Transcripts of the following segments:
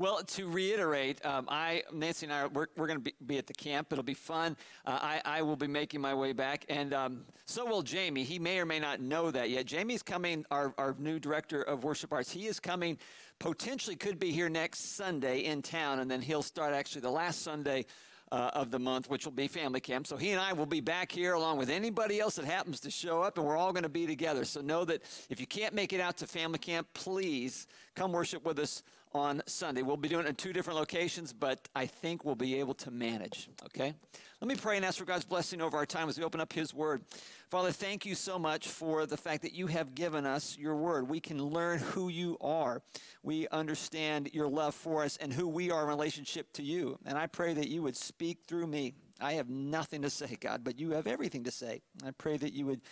Well, to reiterate, um, I, Nancy and I, we're, we're going to be, be, at the camp. It'll be fun. Uh, I, I will be making my way back, and um, so will Jamie. He may or may not know that yet. Jamie's coming, our, our new director of worship arts. He is coming, potentially could be here next Sunday in town, and then he'll start actually the last Sunday uh, of the month, which will be family camp. So he and I will be back here along with anybody else that happens to show up, and we're all going to be together. So know that if you can't make it out to family camp, please come worship with us on Sunday. We'll be doing it in two different locations, but I think we'll be able to manage, okay? Let me pray and ask for God's blessing over our time as we open up His Word. Father, thank you so much for the fact that you have given us your Word. We can learn who you are. We understand your love for us and who we are in relationship to you. And I pray that you would speak through me. I have nothing to say, God, but you have everything to say. I pray that you would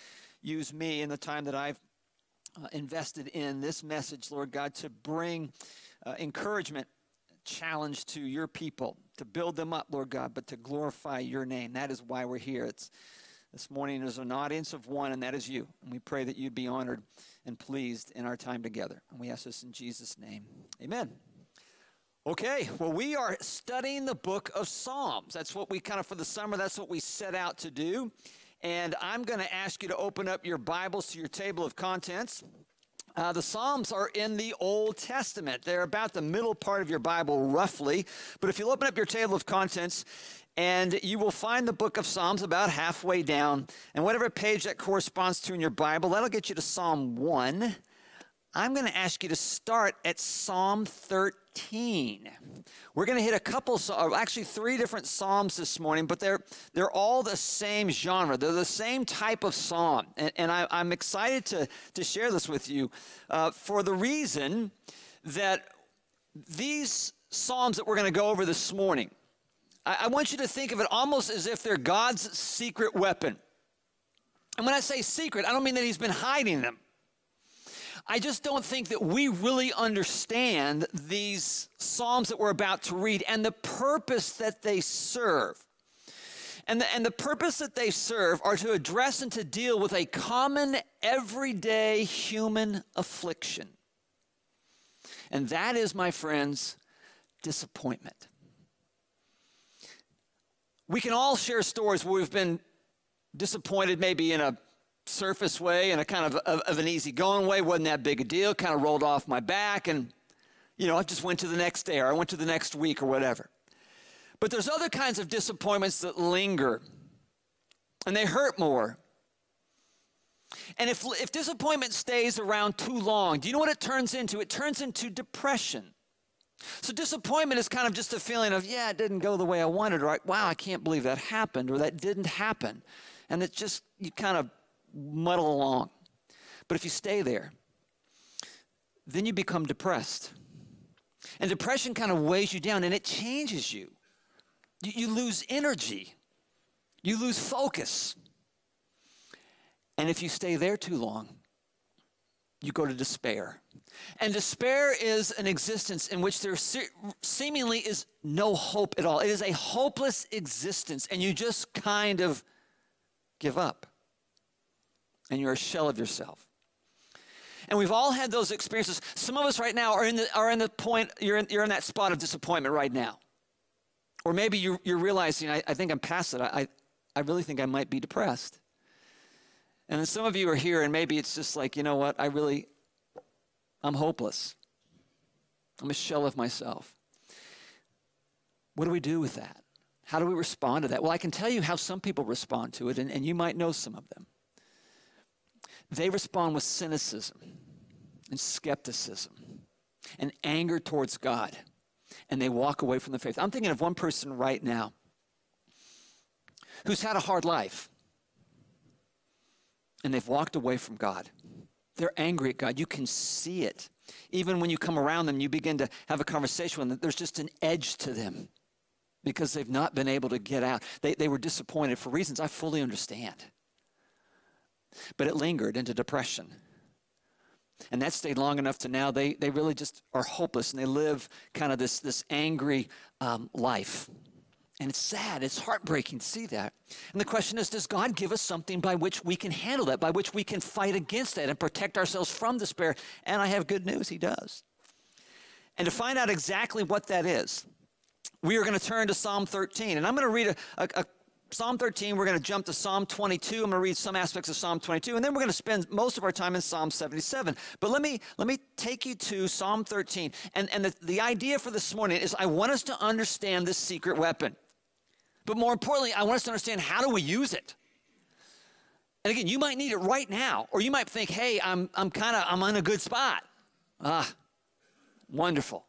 use me in the time that I've uh, invested in this message, Lord God, to bring uh, encouragement, challenge to your people, to build them up, Lord God, but to glorify your name. That is why we're here. It's this morning is an audience of one, and that is you. And we pray that you'd be honored and pleased in our time together. And we ask this in Jesus' name. Amen. Okay, well, we are studying the book of Psalms. That's what we kind of, for the summer, that's what we set out to do. And I'm going to ask you to open up your Bibles to your table of contents. Uh, the Psalms are in the Old Testament. They're about the middle part of your Bible, roughly. But if you open up your table of contents, and you will find the book of Psalms about halfway down. And whatever page that corresponds to in your Bible, that'll get you to Psalm 1. I'm going to ask you to start at Psalm 13. We're going to hit a couple, actually three different Psalms this morning, but they're, they're all the same genre. They're the same type of Psalm. And, and I, am excited to, to share this with you uh, for the reason that these Psalms that we're going to go over this morning, I, I want you to think of it almost as if they're God's secret weapon. And when I say secret, I don't mean that He's been hiding them. I just don't think that we really understand these Psalms that we're about to read and the purpose that they serve. And the, and the purpose that they serve are to address and to deal with a common, everyday human affliction. And that is, my friends, disappointment. We can all share stories where we've been disappointed, maybe in a surface way and a kind of, of, of an easygoing way. Wasn't that big a deal. Kind of rolled off my back and, you know, I just went to the next day or I went to the next week or whatever. But there's other kinds of disappointments that linger and they hurt more. And if, if disappointment stays around too long, do you know what it turns into? It turns into depression. So disappointment is kind of just a feeling of, yeah, it didn't go the way I wanted, or wow, I can't believe that happened, or that didn't happen. And it just, you kind of muddle along. But if you stay there, then you become depressed. And depression kind of weighs you down and it changes you. You, you lose energy, you lose focus. And if you stay there too long, you go to despair. And despair is an existence in which there se- seemingly is no hope at all. It is a hopeless existence, and you just kind of give up and you're a shell of yourself. And we've all had those experiences. Some of us right now are in the, are in the point, you're in, you're in that spot of disappointment right now. Or maybe you're, you're realizing, I, I think I'm past it. I, I really think I might be depressed. And then some of you are here, and maybe it's just like, you know what? I really, I'm hopeless. I'm a shell of myself. What do we do with that? How do we respond to that? Well, I can tell you how some people respond to it, and, and you might know some of them. They respond with cynicism and skepticism and anger towards God, and they walk away from the faith. I'm thinking of one person right now who's had a hard life, and they've walked away from God. They're angry at God. You can see it. Even when you come around them, you begin to have a conversation with them. There's just an edge to them because they've not been able to get out. They, they were disappointed for reasons I fully understand. But it lingered into depression. And that stayed long enough to now they, they really just are hopeless and they live kind of this, this angry um, life. And it's sad, it's heartbreaking to see that. And the question is Does God give us something by which we can handle that, by which we can fight against that and protect ourselves from despair? And I have good news, He does. And to find out exactly what that is, we are going to turn to Psalm 13. And I'm going to read a, a, a Psalm 13, we're going to jump to Psalm 22. I'm going to read some aspects of Psalm 22, and then we're going to spend most of our time in Psalm 77. But let me let me take you to Psalm 13. And, and the, the idea for this morning is I want us to understand this secret weapon. But more importantly, I want us to understand how do we use it. And again, you might need it right now, or you might think, hey, I'm I'm kind of I'm in a good spot. Ah, wonderful.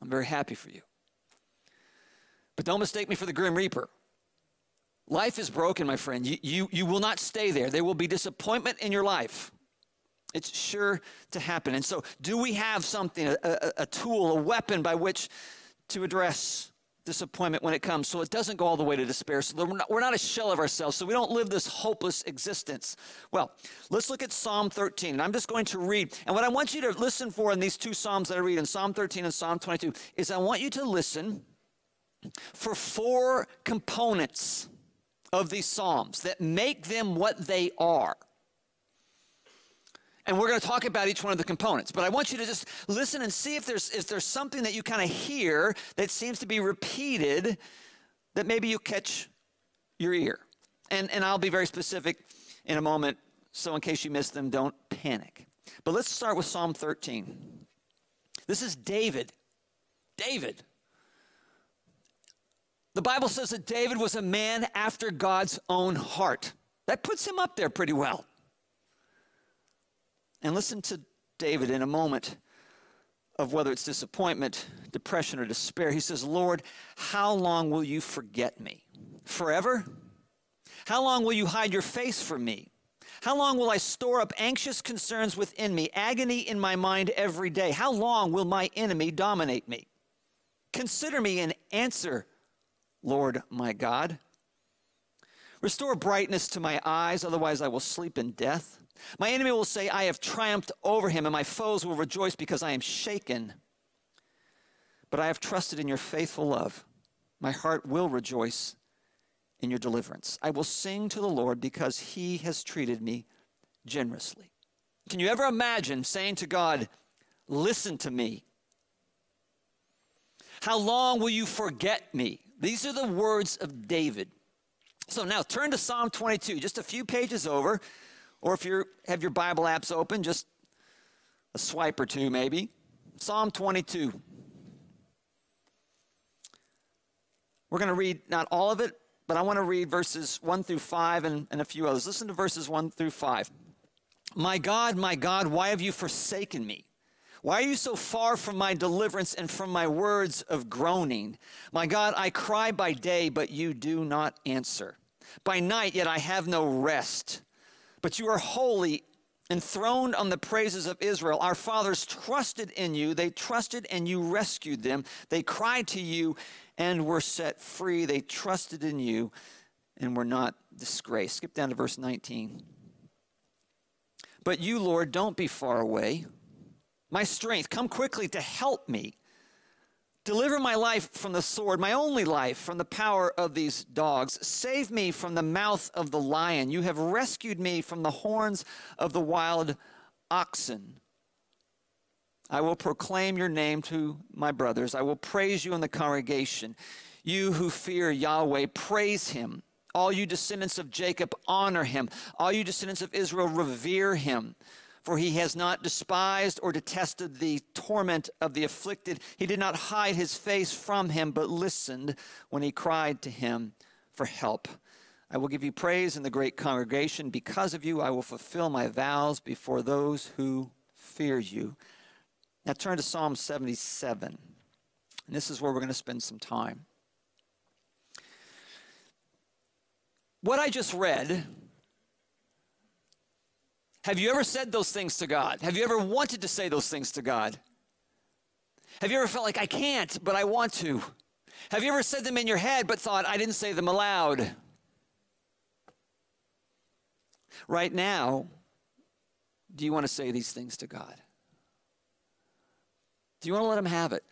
I'm very happy for you. But don't mistake me for the Grim Reaper. Life is broken, my friend. You, you, you will not stay there. There will be disappointment in your life. It's sure to happen. And so, do we have something, a, a, a tool, a weapon by which to address disappointment when it comes so it doesn't go all the way to despair so we're not, we're not a shell of ourselves so we don't live this hopeless existence well let's look at psalm 13 and i'm just going to read and what i want you to listen for in these two psalms that i read in psalm 13 and psalm 22 is i want you to listen for four components of these Psalms that make them what they are. And we're going to talk about each one of the components. But I want you to just listen and see if there's, if there's something that you kind of hear that seems to be repeated that maybe you catch your ear. And, and I'll be very specific in a moment, so in case you miss them, don't panic. But let's start with Psalm 13. This is David. David the Bible says that David was a man after God's own heart. That puts him up there pretty well. And listen to David in a moment of whether it's disappointment, depression, or despair. He says, Lord, how long will you forget me? Forever? How long will you hide your face from me? How long will I store up anxious concerns within me, agony in my mind every day? How long will my enemy dominate me? Consider me and answer Lord my God. Restore brightness to my eyes, otherwise I will sleep in death. My enemy will say, I have triumphed over him, and my foes will rejoice because I am shaken. But I have trusted in your faithful love. My heart will rejoice in your deliverance. I will sing to the Lord because he has treated me generously. Can you ever imagine saying to God, Listen to me? How long will you forget me? These are the words of David. So now turn to Psalm 22, just a few pages over, or if you have your Bible apps open, just a swipe or two maybe. Psalm 22. We're going to read not all of it, but I want to read verses 1 through 5 and, and a few others. Listen to verses 1 through 5. My God, my God, why have you forsaken me? Why are you so far from my deliverance and from my words of groaning? My God, I cry by day, but you do not answer. By night, yet I have no rest. But you are holy, enthroned on the praises of Israel. Our fathers trusted in you. They trusted and you rescued them. They cried to you and were set free. They trusted in you and were not disgraced. Skip down to verse 19. But you, Lord, don't be far away my strength. Come quickly to help me. Deliver my life from the sword, my only life from the power of these dogs. Save me from the mouth of the lion. You have rescued me from the horns of the wild oxen. I will proclaim your name to my brothers. I will praise you in the congregation. You who fear Yahweh, praise him. All you descendants of Jacob, honor him. All you descendants of Israel, revere him. For he has not despised or detested the torment of the afflicted. He did not hide his face from him, but listened when he cried to him for help. I will give you praise in the great congregation. Because of you, I will fulfill my vows before those who fear you. Now turn to Psalm 77. And this is where we're going to spend some time. What I just read have you ever said those things to God? Have you ever wanted to say those things to God? Have you ever felt like I can't, but I want to? Have you ever said them in your head, but thought I didn't say them aloud? Right now, do you want to say these things to God? Do you want to let Him have it?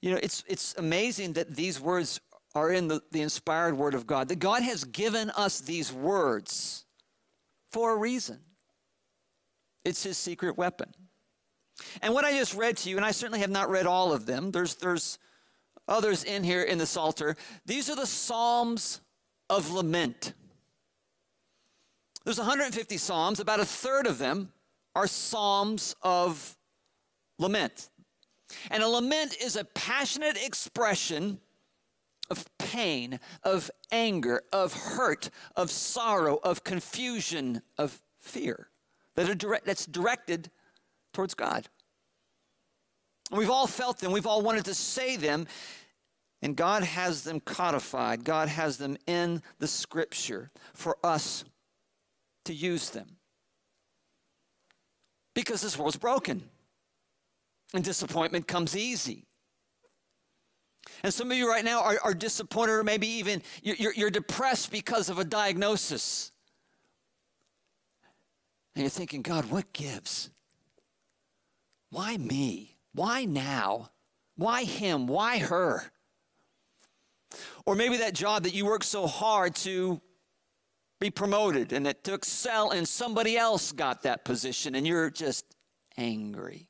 You know, it's, it's amazing that these words are in the, the inspired Word of God, that God has given us these words for a reason. It's his secret weapon. And what I just read to you, and I certainly have not read all of them, there's, there's others in here in the Psalter. These are the Psalms of lament. There's 150 Psalms, about a third of them are Psalms of lament. And a lament is a passionate expression of pain, of anger, of hurt, of sorrow, of confusion, of fear that are direct, that's directed towards God. And we've all felt them, we've all wanted to say them, and God has them codified. God has them in the scripture for us to use them. Because this world's broken, and disappointment comes easy. And some of you right now are, are disappointed, or maybe even you're, you're depressed because of a diagnosis. And you're thinking, God, what gives? Why me? Why now? Why him? Why her? Or maybe that job that you worked so hard to be promoted and to excel, and somebody else got that position, and you're just angry.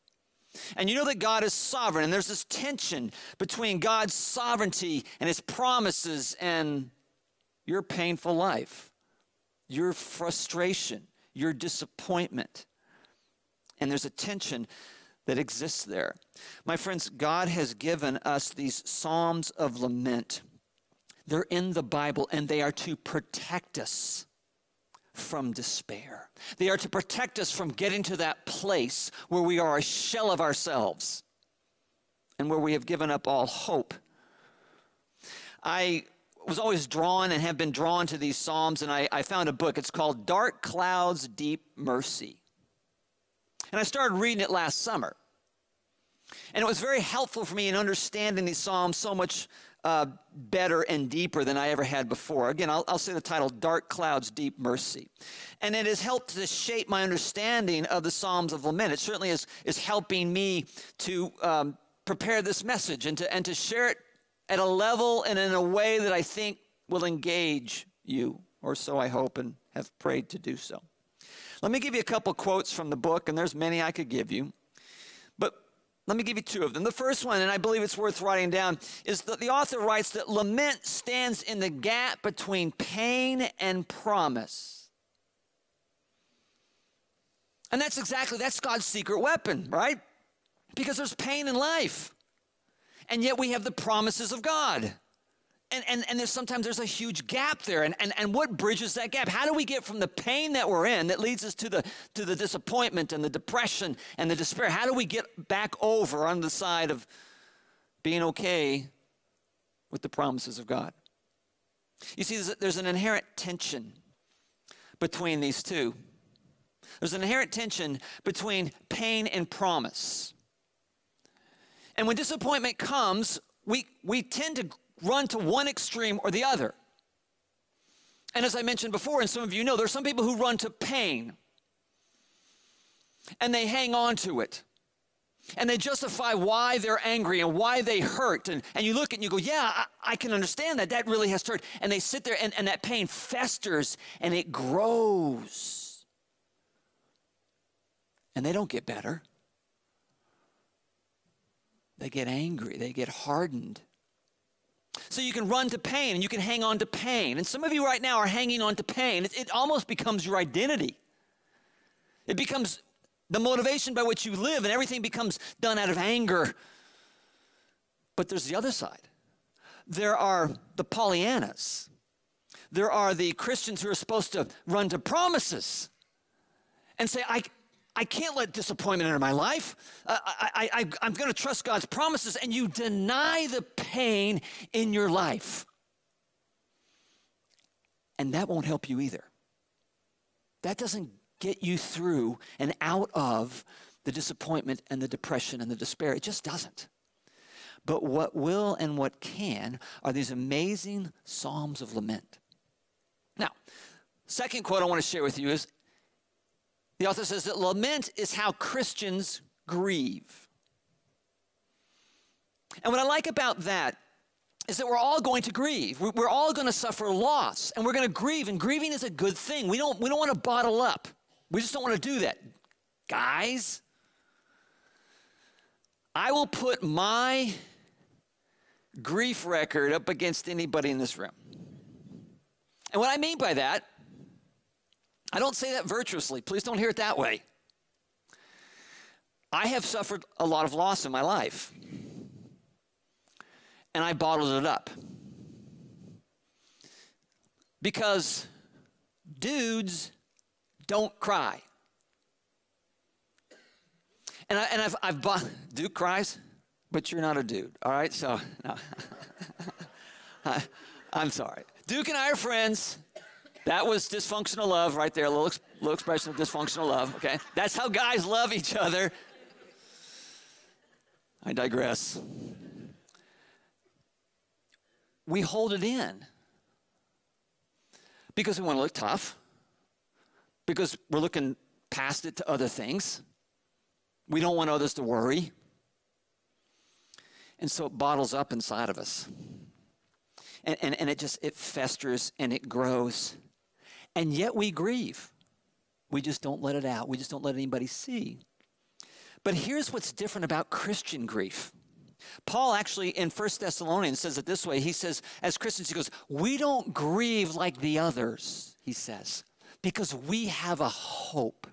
And you know that God is sovereign, and there's this tension between God's sovereignty and his promises and your painful life, your frustration, your disappointment. And there's a tension that exists there. My friends, God has given us these Psalms of lament. They're in the Bible, and they are to protect us from despair. They are to protect us from getting to that place where we are a shell of ourselves and where we have given up all hope. I was always drawn and have been drawn to these Psalms, and I, I found a book. It's called Dark Clouds, Deep Mercy. And I started reading it last summer. And it was very helpful for me in understanding these Psalms so much uh, better and deeper than I ever had before. Again, I'll, I'll say the title Dark Clouds, Deep Mercy. And it has helped to shape my understanding of the Psalms of Lament. It certainly is, is helping me to um, prepare this message and to, and to share it at a level and in a way that I think will engage you, or so I hope and have prayed to do so. Let me give you a couple quotes from the book, and there's many I could give you. Let me give you two of them. The first one, and I believe it's worth writing down, is that the author writes that lament stands in the gap between pain and promise. And that's exactly, that's God's secret weapon, right? Because there's pain in life. And yet we have the promises of God and, and, and there's sometimes there's a huge gap there. And, and, and what bridges that gap? How do we get from the pain that we're in that leads us to the, to the disappointment and the depression and the despair? How do we get back over on the side of being okay with the promises of God? You see, there's, there's an inherent tension between these two. There's an inherent tension between pain and promise. And when disappointment comes, we, we tend to run to one extreme or the other. And as I mentioned before, and some of you know, there's some people who run to pain and they hang on to it. And they justify why they're angry and why they hurt. And, and you look and you go, Yeah, I, I can understand that. That really has hurt. And they sit there and, and that pain festers and it grows. And they don't get better. They get angry, they get hardened. So you can run to pain and you can hang on to pain. And some of you right now are hanging on to pain. It, it, almost becomes your identity. It becomes the motivation by which you live, and everything becomes done out of anger. But there's the other side. There are the Pollyannas. There are the Christians who are supposed to run to promises and say, I, I can't let disappointment enter my life. Uh, I, I'm going to trust God's promises, and you deny the pain in your life. And that won't help you either. That doesn't get you through and out of the disappointment and the depression and the despair. It just doesn't. But what will and what can are these amazing Psalms of lament. Now, second quote I want to share with you is the author says that lament is how Christians grieve. And what I like about that is that we're all going to grieve. We're all going to suffer loss, and we're going to grieve. And grieving is a good thing. We don't, we don't want to bottle up. We just don't want to do that. Guys, I will put my grief record up against anybody in this room. And what I mean by that, I don't say that virtuously. Please don't hear it that way. I have suffered a lot of loss in my life, and I bottled it up. Because dudes don't cry. And, I, and I've, I've bought, Duke cries, but you're not a dude, all right? So, no. I, I'm sorry. Duke and I are friends. That was dysfunctional love right there, a little, little expression of dysfunctional love, okay? That's how guys love each other. I digress. We hold it in because we want to look tough, because we're looking past it to other things. We don't want others to worry. And so it bottles up inside of us. And, and, and it just, it festers and it grows. And yet we grieve. We just don't let it out. We just don't let anybody see. But here's what's different about Christian grief. Paul actually in First Thessalonians says it this way. He says, as Christians, he goes, We don't grieve like the others, he says, because we have a hope.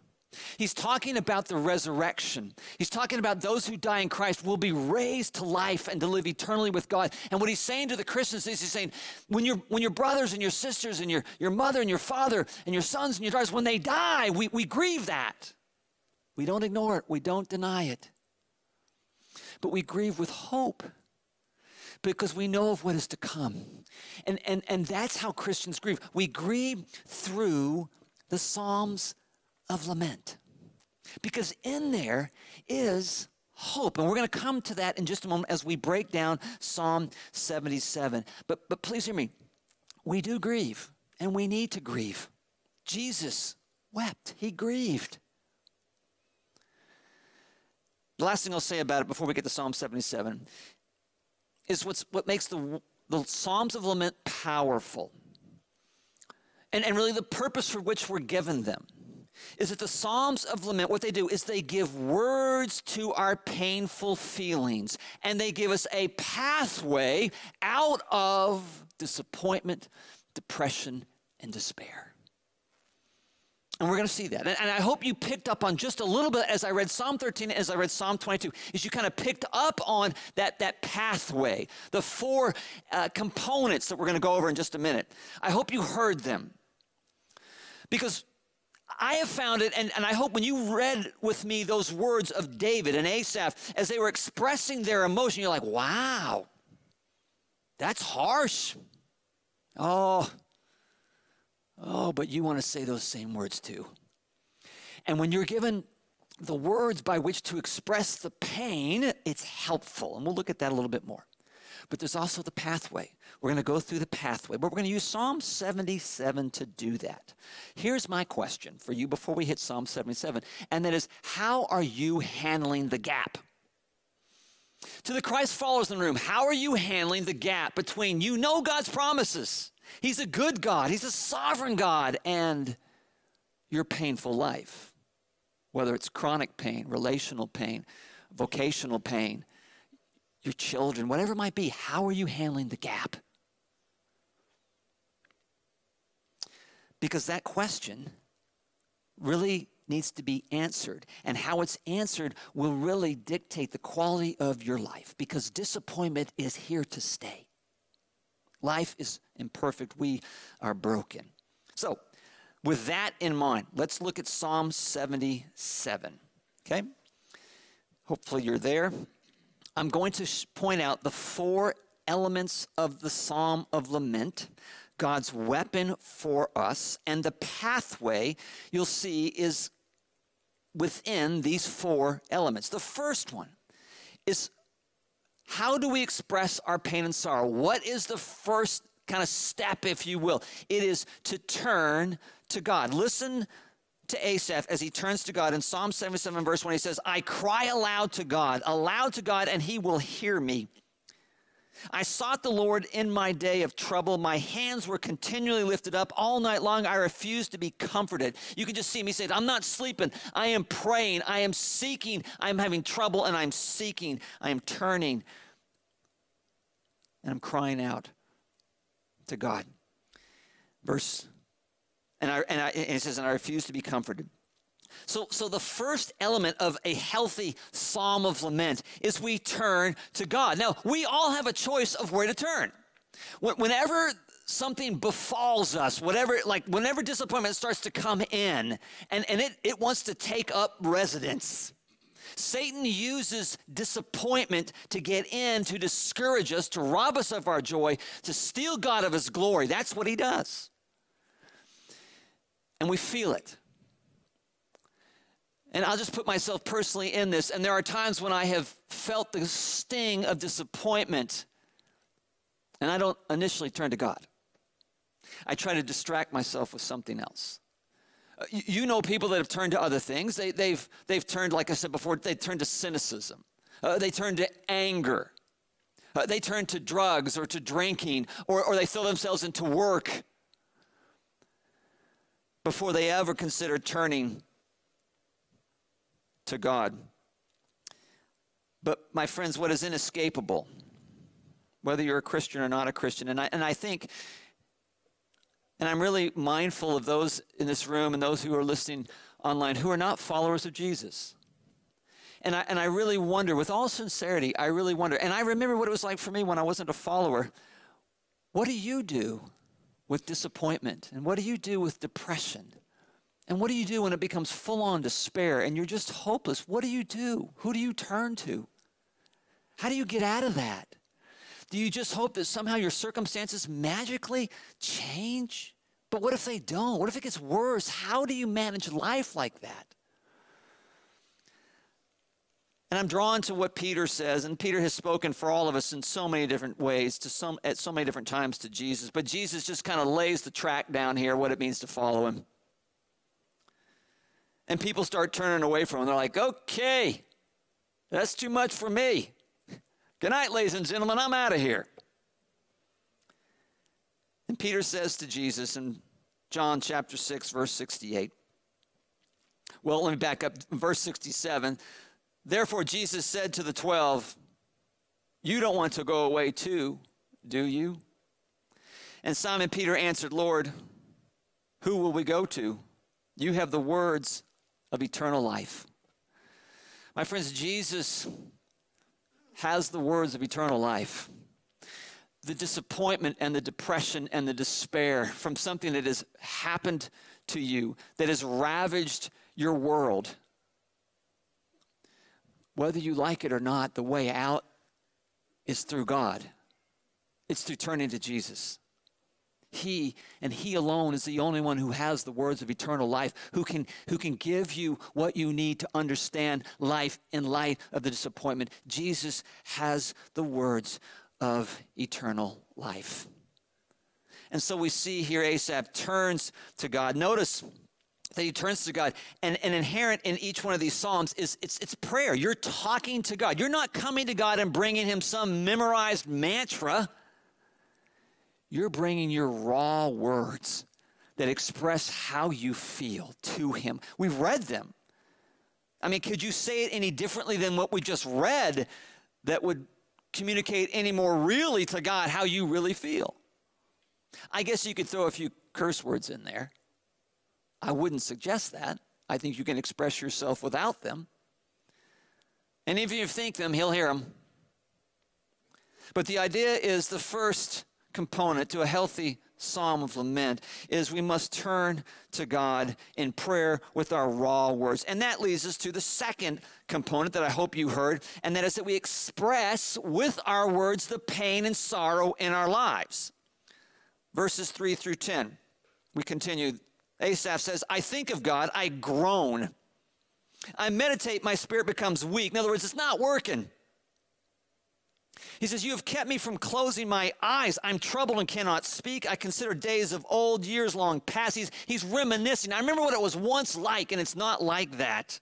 He's talking about the resurrection. He's talking about those who die in Christ will be raised to life and to live eternally with God. And what he's saying to the Christians is he's saying, when, your when your brothers and your sisters and your, your mother and your father and your sons and your daughters, when they die, we, we grieve that. We don't ignore it, we don't deny it but we grieve with hope because we know of what is to come. And, and, and that's how Christians grieve. We grieve through the Psalms of Lament because in there is hope. And we're going to come to that in just a moment as we break down Psalm 77. But, but please hear me. We do grieve, and we need to grieve. Jesus wept, he grieved. The last thing I'll say about it before we get to Psalm 77 is what's, what makes the, the Psalms of Lament powerful. And, and really the purpose for which we're given them is that the Psalms of Lament, what they do is they give words to our painful feelings and they give us a pathway out of disappointment, depression, and despair. And we're going to see that. And, and, I hope you picked up on just a little bit as I read Psalm 13, as I read Psalm 22, is you kind of picked up on that, that pathway, the four uh, components that we're going to go over in just a minute. I hope you heard them. Because I have found it, and, and I hope when you read with me those words of David and Asaph as they were expressing their emotion, you're like, wow, that's harsh. Oh, Oh, but you want to say those same words too. And when you're given the words by which to express the pain, it's helpful. And we'll look at that a little bit more. But there's also the pathway. We're going to go through the pathway, but we're going to use Psalm 77 to do that. Here's my question for you before we hit Psalm 77, and that is how are you handling the gap? To the Christ followers in the room, how are you handling the gap between you know God's promises He's a good God, He's a sovereign God, and your painful life, whether it's chronic pain, relational pain, vocational pain, your children, whatever it might be, how are you handling the gap? Because that question really needs to be answered. And how it's answered will really dictate the quality of your life because disappointment is here to stay. Life is imperfect. We are broken. So, with that in mind, let's look at Psalm 77. Okay? Hopefully, you're there. I'm going to point out the four elements of the Psalm of Lament, God's weapon for us, and the pathway you'll see is within these four elements. The first one is how do we express our pain and sorrow? What is the first kind of step, if you will? It is to turn to God. Listen to Asaph as he turns to God in Psalm 77, verse 1. He says, I cry aloud to God, aloud to God, and he will hear me. I sought the Lord in my day of trouble. My hands were continually lifted up all night long. I refused to be comforted. You can just see me say, I'm not sleeping. I am praying. I am seeking. I am having trouble and I'm seeking. I am turning and I'm crying out to God. Verse, and, I, and, I, and it says, and I refuse to be comforted. So, so the first element of a healthy psalm of lament is we turn to God. Now, we all have a choice of where to turn. Whenever something befalls us, whatever, like whenever disappointment starts to come in and, and it, it wants to take up residence, Satan uses disappointment to get in, to discourage us, to rob us of our joy, to steal God of his glory. That's what he does. And we feel it. And I'll just put myself personally in this. And there are times when I have felt the sting of disappointment, and I don't initially turn to God. I try to distract myself with something else. Uh, you know people that have turned to other things. They, have they've, they've turned, like I said before, they turned to cynicism. Uh, they turn to anger. Uh, they turn to drugs or to drinking, or, or they throw themselves into work before they ever consider turning to God. But, my friends, what is inescapable, whether you're a Christian or not a Christian, and I, and I think, and I'm really mindful of those in this room and those who are listening online who are not followers of Jesus. And I, and I really wonder, with all sincerity, I really wonder, and I remember what it was like for me when I wasn't a follower. What do you do with disappointment? And what do you do with depression? And what do you do when it becomes full on despair and you're just hopeless? What do you do? Who do you turn to? How do you get out of that? Do you just hope that somehow your circumstances magically change? But what if they don't? What if it gets worse? How do you manage life like that? And I'm drawn to what Peter says, and Peter has spoken for all of us in so many different ways, to some at so many different times to Jesus. But Jesus just kind of lays the track down here, what it means to follow him and people start turning away from him. They're like, okay, that's too much for me. Good night, ladies and gentlemen, I'm out of here. And Peter says to Jesus in John chapter 6, verse 68. Well, let me back up. Verse 67. Therefore, Jesus said to the twelve, You don't want to go away too, do you? And Simon Peter answered, Lord, who will we go to? You have the words of eternal life. My friends, Jesus has the words of eternal life. The disappointment and the depression and the despair from something that has happened to you, that has ravaged your world. Whether you like it or not, the way out is through God. It's through turning to Jesus. He and He alone is the only one who has the words of eternal life, who can, who can give you what you need to understand life in light of the disappointment. Jesus has the words of eternal life. And so we see here Asaph turns to God. Notice that he turns to God. And, and inherent in each one of these Psalms is it's, it's prayer. You're talking to God. You're not coming to God and bringing him some memorized mantra. You're bringing your raw words that express how you feel to Him. We've read them. I mean, could you say it any differently than what we just read that would communicate any more really to God how you really feel? I guess you could throw a few curse words in there. I wouldn't suggest that. I think you can express yourself without them. And if you think them, he'll hear them. But the idea is the first component to a healthy psalm of lament is we must turn to God in prayer with our raw words. And that leads us to the second component that I hope you heard, and that is that we express with our words the pain and sorrow in our lives. Verses 3 through 10. We continue. Asaph says, I think of God, I groan. I meditate, my spirit becomes weak. In other words, it's not working. He says, You have kept me from closing my eyes. I'm troubled and cannot speak. I consider days of old, years long past. He's, he's reminiscing. I remember what it was once like, and it's not like that.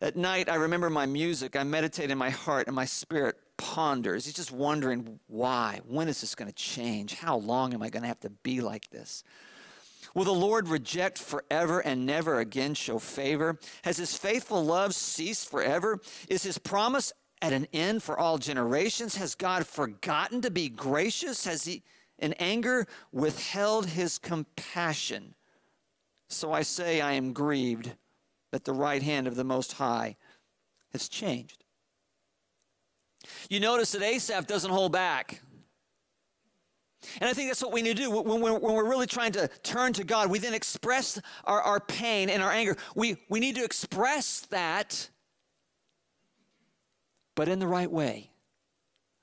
At night, I remember my music. I meditate in my heart, and my spirit ponders. He's just wondering why. When is this going to change? How long am I going to have to be like this? Will the Lord reject forever and never again show favor? Has his faithful love ceased forever? Is his promise at an end for all generations? Has God forgotten to be gracious? Has he in anger withheld his compassion? So I say, I am grieved that the right hand of the Most High has changed. You notice that Asaph doesn't hold back. And I think that's what we need to do. When we're, when we're really trying to turn to God, we then express our, our pain and our anger. We, we need to express that, but in the right way.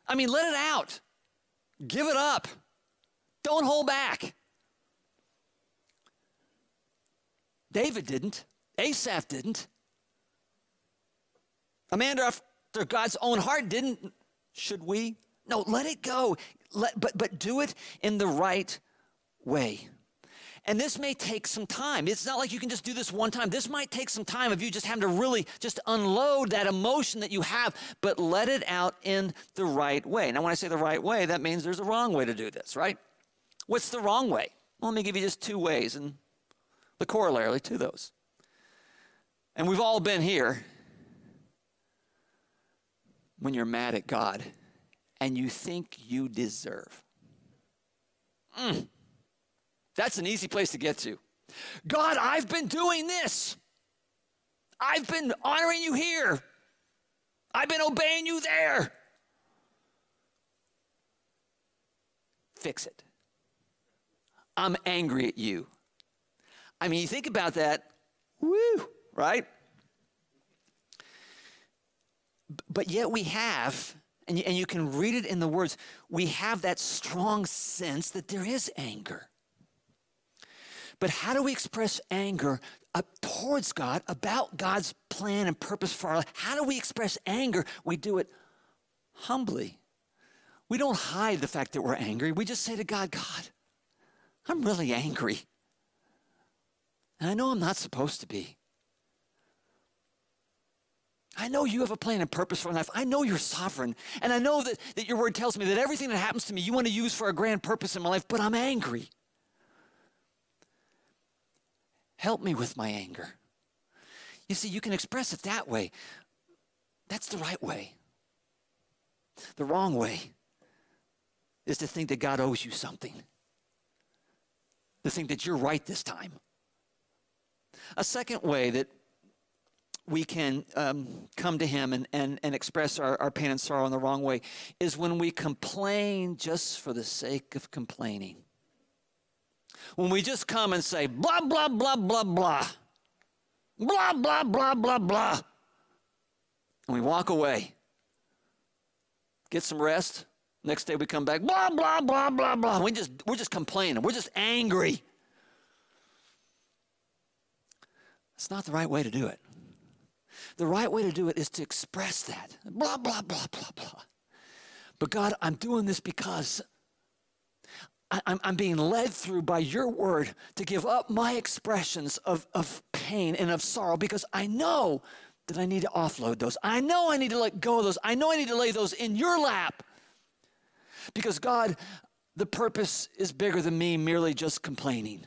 I mean, let it out, give it up, don't hold back. David didn't, Asaph didn't. A man, after God's own heart didn't. Should we? No, let it go. Let, but, but do it in the right way. And this may take some time. It's not like you can just do this one time. This might take some time of you just having to really just unload that emotion that you have, but let it out in the right way. Now, when I say the right way, that means there's a wrong way to do this, right? What's the wrong way? Well, let me give you just two ways and the corollary to those. And we've all been here when you're mad at God and you think you deserve. Mm. That's an easy place to get to. God, I've been doing this. I've been honoring you here. I've been obeying you there. Fix it. I'm angry at you. I mean, you think about that, woo, right? But yet we have and you, and you can read it in the words, we have that strong sense that there is anger. But how do we express anger up towards God about God's plan and purpose for our life? How do we express anger? We do it humbly. We don't hide the fact that we're angry. We just say to God, God, I'm really angry. And I know I'm not supposed to be. I know you have a plan and purpose for my life. I know you're sovereign. And I know that, that your word tells me that everything that happens to me, you want to use for a grand purpose in my life, but I'm angry. Help me with my anger. You see, you can express it that way. That's the right way. The wrong way is to think that God owes you something, to think that you're right this time. A second way that we can um, come to Him and, and, and express our, our pain and sorrow in the wrong way is when we complain just for the sake of complaining. When we just come and say, blah, blah, blah, blah, blah, blah, blah, blah, blah, blah, and we walk away, get some rest. Next day we come back, blah, blah, blah, blah, blah. We just, we're just complaining. We're just angry. It's not the right way to do it. The right way to do it is to express that. Blah, blah, blah, blah, blah. But God, I'm doing this because I, am I'm being led through by your word to give up my expressions of, of pain and of sorrow because I know that I need to offload those. I know I need to let go of those. I know I need to lay those in your lap. Because God, the purpose is bigger than me merely just complaining.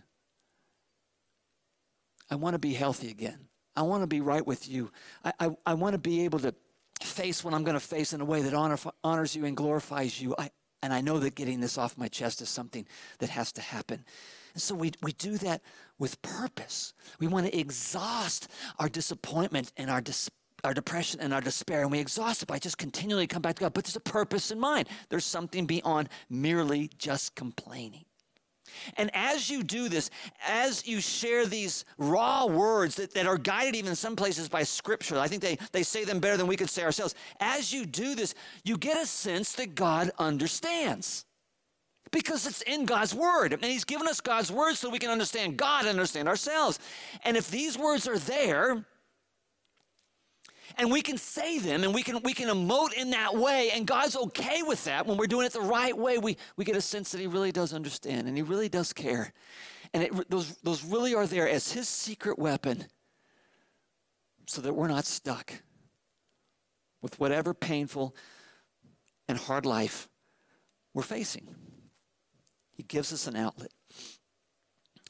I want to be healthy again. I want to be right with you. I, I, I want to be able to face what I'm going to face in a way that honor, honors you and glorifies you. I, and I know that getting this off my chest is something that has to happen. And so we, we do that with purpose. We want to exhaust our disappointment and our, dis, our depression and our despair, and we exhaust it by just continually come back to God. But there's a purpose in mind. There's something beyond merely just complaining. And as you do this, as you share these raw words that, that are guided even in some places by scripture, I think they, they say them better than we could say ourselves. As you do this, you get a sense that God understands because it's in God's word. And He's given us God's word so we can understand God and understand ourselves. And if these words are there, and we can say them and we can we can emote in that way and god's okay with that when we're doing it the right way we we get a sense that he really does understand and he really does care and it, those those really are there as his secret weapon so that we're not stuck with whatever painful and hard life we're facing. He gives us an outlet.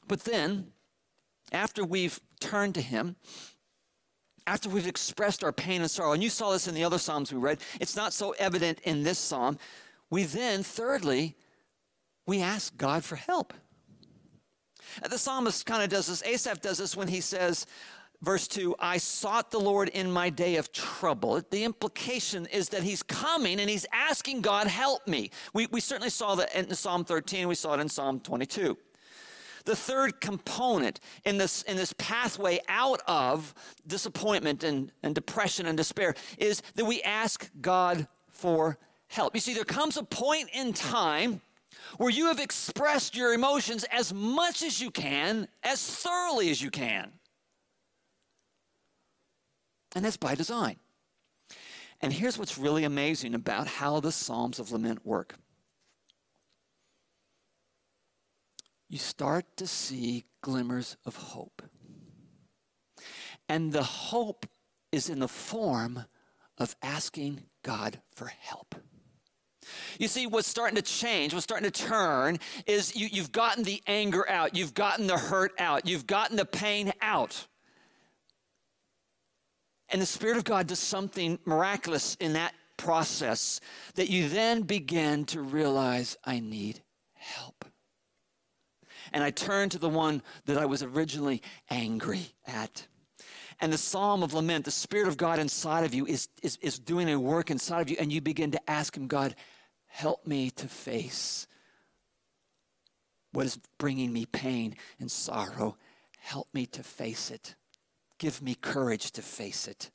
But then, after we've turned to Him, after we've expressed our pain and sorrow, and you saw this in the other Psalms we read, it's not so evident in this Psalm. We then, thirdly, we ask God for help. The psalmist kind of does this. Asaph does this when he says, verse 2 I sought the Lord in my day of trouble. The implication is that he's coming and he's asking God, help me. We, we certainly saw that in Psalm 13, we saw it in Psalm 22. The third component in this, in this pathway out of disappointment and, and depression and despair is that we ask God for help. You see, there comes a point in time where you have expressed your emotions as much as you can, as thoroughly as you can. And that's by design. And here's what's really amazing about how the Psalms of Lament work you start to see glimmers of hope. And the hope is in the form of asking God for help. You see, what's starting to change, what's starting to turn, is you, you've gotten the anger out, you've gotten the hurt out, you've gotten the pain out. And the Spirit of God does something miraculous in that process that you then begin to realize I need help. And I turn to the one that I was originally angry at. And the psalm of lament, the Spirit of God inside of you is, is, is doing a work inside of you, and you begin to ask Him, God, help me to face what is bringing me pain and sorrow. Help me to face it. Give me courage to face it.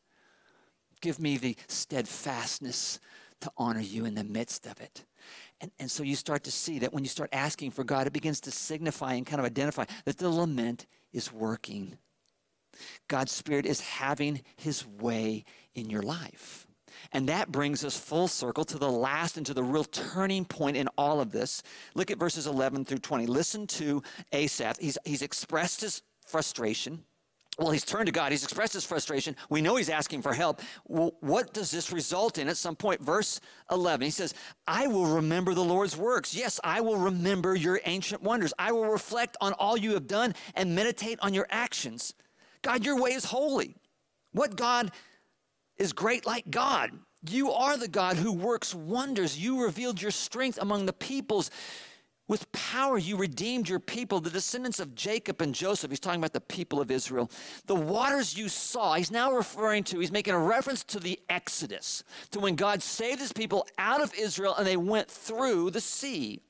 Give me the steadfastness to honor you in the midst of it. And, and so you start to see that when you start asking for God, it begins to signify and kind of identify that the lament is working. God's Spirit is having His way in your life. And that brings us full circle to the last and to the real turning point in all of this. Look at verses 11 through 20. Listen to Asaph. He's, he's expressed his frustration. Well, he's turned to God. He's expressed his frustration. We know he's asking for help. Well, what does this result in? At some point, verse 11, he says, I will remember the Lord's works. Yes, I will remember your ancient wonders. I will reflect on all you have done and meditate on your actions. God, your way is holy. What God is great like God? You are the God who works wonders. You revealed your strength among the peoples. With power, you redeemed your people, the descendants of Jacob and Joseph. He's talking about the people of Israel. The waters you saw, he's now referring to, he's making a reference to the Exodus, to when God saved his people out of Israel and they went through the sea.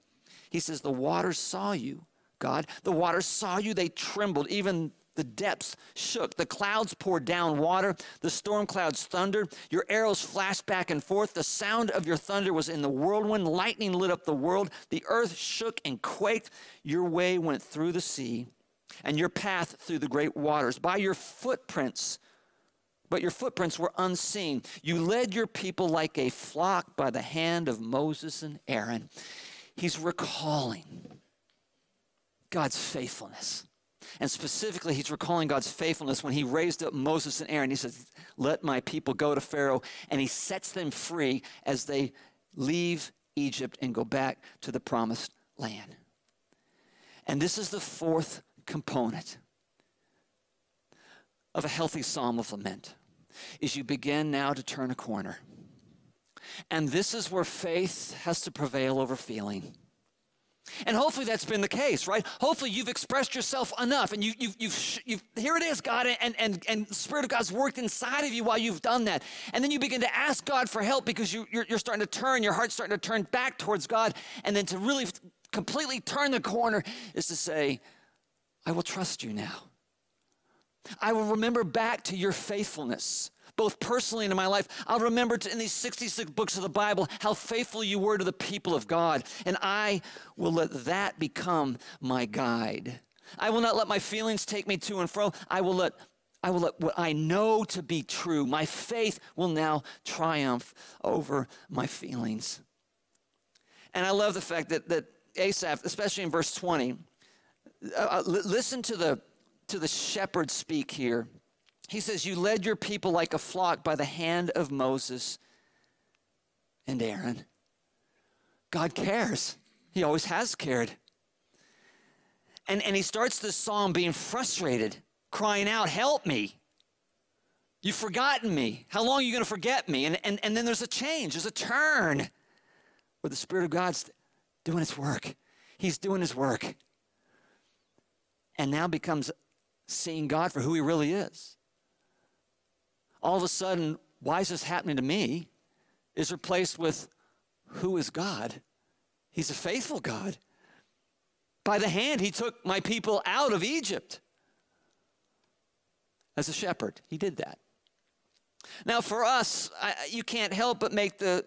He says, The waters saw you, God. The waters saw you, they trembled. Even the depths shook. The clouds poured down water. The storm clouds thundered. Your arrows flashed back and forth. The sound of your thunder was in the whirlwind. Lightning lit up the world. The earth shook and quaked. Your way went through the sea, and your path through the great waters. By your footprints, but your footprints were unseen. You led your people like a flock by the hand of Moses and Aaron. He's recalling God's faithfulness and specifically, he's recalling God's faithfulness when he raised up Moses and Aaron. He says, Let my people go to Pharaoh. And he sets them free as they leave Egypt and go back to the promised land. And this is the fourth component of a healthy psalm of lament is you begin now to turn a corner. And this is where faith has to prevail over feeling. And hopefully that's been the case, right? Hopefully you've expressed yourself enough and you, you've, you've, you've, here it is, God, and, and, and the Spirit of God's worked inside of you while you've done that. And then you begin to ask God for help because you, you're, you're starting to turn, your heart's starting to turn back towards God. And then to really completely turn the corner is to say, I will trust you now. I will remember back to your faithfulness both personally and in my life. I'll remember in these 66 books of the Bible how faithful you were to the people of God, and I will let that become my guide. I will not let my feelings take me to and fro. I will let I will let what I know to be true. My faith will now triumph over my feelings. And I love the fact that, that Asaph, especially in verse 20, uh, uh listen to the, to the shepherd speak here. He says, You led your people like a flock by the hand of Moses and Aaron. God cares. He always has cared. And, and he starts this psalm being frustrated, crying out, Help me. You've forgotten me. How long are you going to forget me? And, and, and then there's a change, there's a turn where the Spirit of God's doing its work. He's doing his work. And now becomes seeing God for who he really is. All of a sudden, why is this happening to me? Is replaced with who is God? He's a faithful God. By the hand, he took my people out of Egypt. As a shepherd, he did that. Now, for us, I, you can't help but make the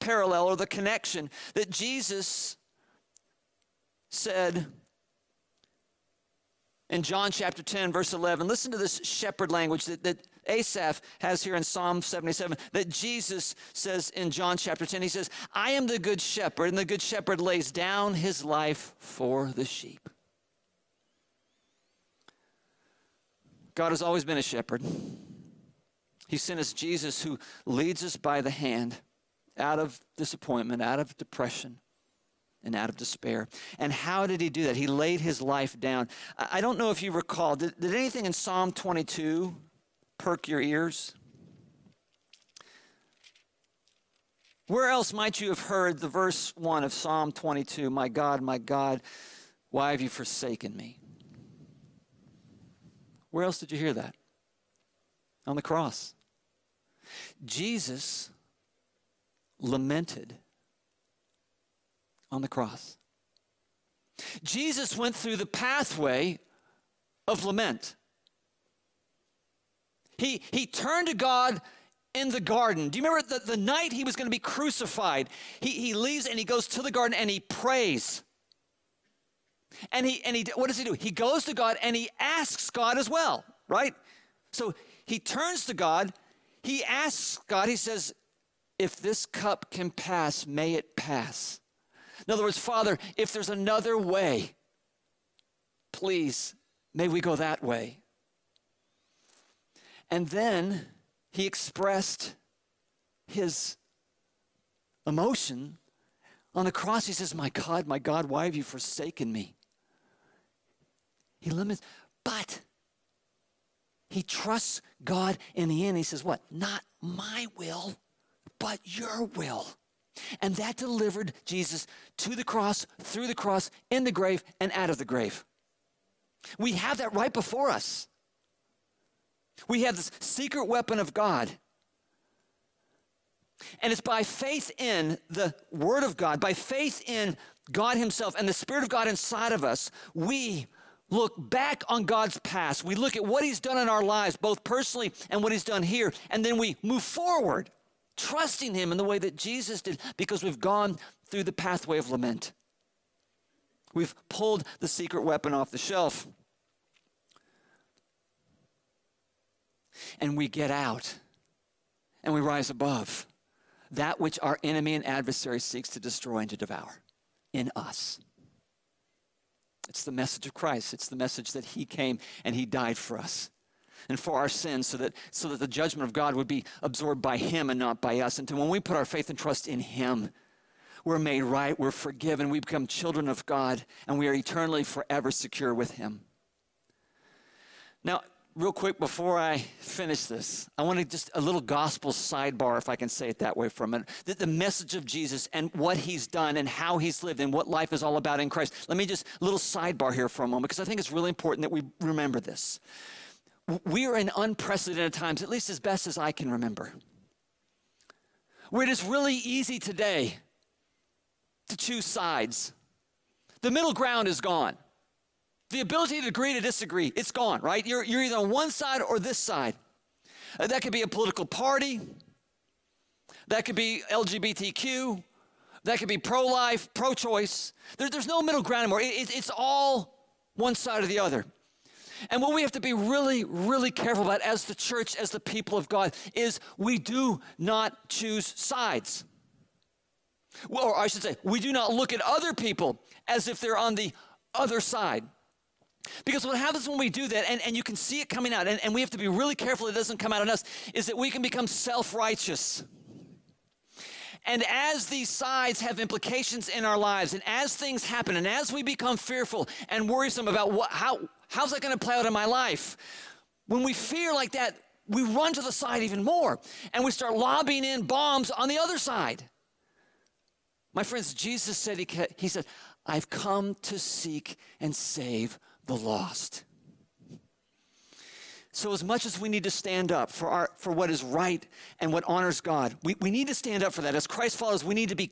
parallel or the connection that Jesus said in John chapter 10, verse 11. Listen to this shepherd language that, that Asaph has here in Psalm 77 that Jesus says in John chapter 10. He says, I am the good shepherd, and the good shepherd lays down his life for the sheep. God has always been a shepherd. He sent us Jesus who leads us by the hand out of disappointment, out of depression, and out of despair. And how did he do that? He laid his life down. I don't know if you recall, did, did anything in Psalm 22 perk your ears? Where else might you have heard the verse 1 of Psalm 22 My God, my God, why have you forsaken me? Where else did you hear that? On the cross. Jesus lamented on the cross. Jesus went through the pathway of lament. He, he turned to God in the garden. Do you remember the, the night he was going to be crucified? He, he leaves and he goes to the garden and he prays. And he and he what does he do? He goes to God and he asks God as well, right? So he turns to God, he asks God, he says, if this cup can pass, may it pass. In other words, Father, if there's another way, please, may we go that way. And then he expressed his emotion on the cross. He says, My God, my God, why have you forsaken me? He limits, but he trusts God in the end. He says, What? Not my will, but your will. And that delivered Jesus to the cross, through the cross, in the grave, and out of the grave. We have that right before us. We have this secret weapon of God. And it's by faith in the Word of God, by faith in God Himself and the Spirit of God inside of us, we look back on God's past. We look at what He's done in our lives, both personally and what He's done here, and then we move forward, trusting Him in the way that Jesus did, because we've gone through the pathway of lament. We've pulled the secret weapon off the shelf. and we get out and we rise above that which our enemy and adversary seeks to destroy and to devour in us. It's the message of Christ. It's the message that he came and he died for us and for our sins so that so that the judgment of God would be absorbed by him and not by us. And when we put our faith and trust in him, we're made right, we're forgiven, we become children of God, and we are eternally forever secure with him. Now, real quick before I finish this, I want to just a little gospel sidebar, if I can say it that way for a minute. The, the, message of Jesus and what he's done and how he's lived and what life is all about in Christ. Let me just, a little sidebar here for a moment because I think it's really important that we remember this. We are in unprecedented times, at least as best as I can remember, where it is really easy today to choose sides. The middle ground is gone. The ability to agree to disagree, it's gone, right? You're, you're either on one side or this side. Uh, that could be a political party, that could be LGBTQ, that could be pro life, pro choice. There, there's no middle ground anymore. It, it, it's all one side or the other. And what we have to be really, really careful about as the church, as the people of God, is we do not choose sides. Well, or I should say, we do not look at other people as if they're on the other side. Because what happens when we do that, and, and you can see it coming out, and, and we have to be really careful it doesn't come out on us, is that we can become self righteous. And as these sides have implications in our lives, and as things happen, and as we become fearful and worrisome about what, how, how's that going to play out in my life, when we fear like that, we run to the side even more and we start lobbing in bombs on the other side. My friends, Jesus said, He, he said, I've come to seek and save the lost. So, as much as we need to stand up for, our, for what is right and what honors God, we, we need to stand up for that. As Christ followers, we need to be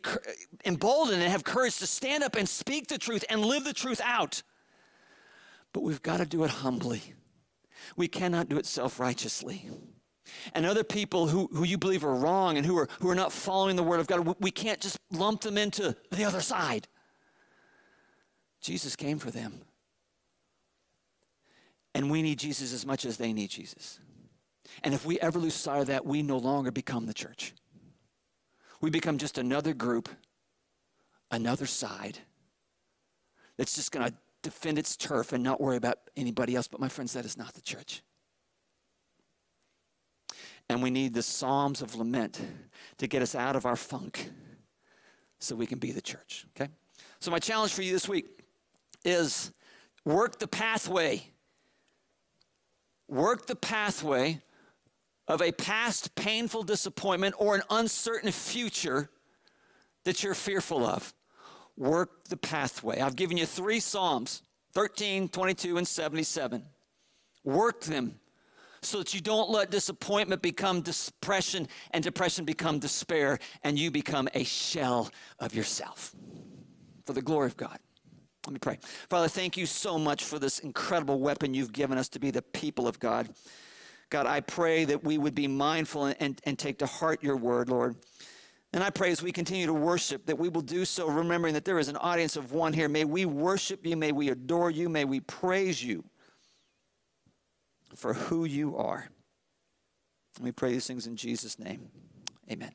emboldened and have courage to stand up and speak the truth and live the truth out. But we've got to do it humbly. We cannot do it self righteously. And other people who, who you believe are wrong and who are, who are not following the Word of God, we can't just lump them into the other side. Jesus came for them. And we need Jesus as much as they need Jesus. And if we ever lose sight of that, we no longer become the church. We become just another group, another side that's just going to defend its turf and not worry about anybody else. But my friends, that is not the church. And we need the Psalms of lament to get us out of our funk so we can be the church. Okay? So, my challenge for you this week is work the pathway work the pathway of a past painful disappointment or an uncertain future that you're fearful of. Work the pathway. I've given you three Psalms 13, 22, and 77. Work them so that you don't let disappointment become depression and depression become despair and you become a shell of yourself for the glory of God. Let me pray. Father, thank you so much for this incredible weapon you've given us to be the people of God. God, I pray that we would be mindful and, and, and take to heart your word, Lord. And I pray as we continue to worship that we will do so remembering that there is an audience of one here. May we worship you, may we adore you, may we praise you for who you are. And we pray these things in Jesus' name. Amen.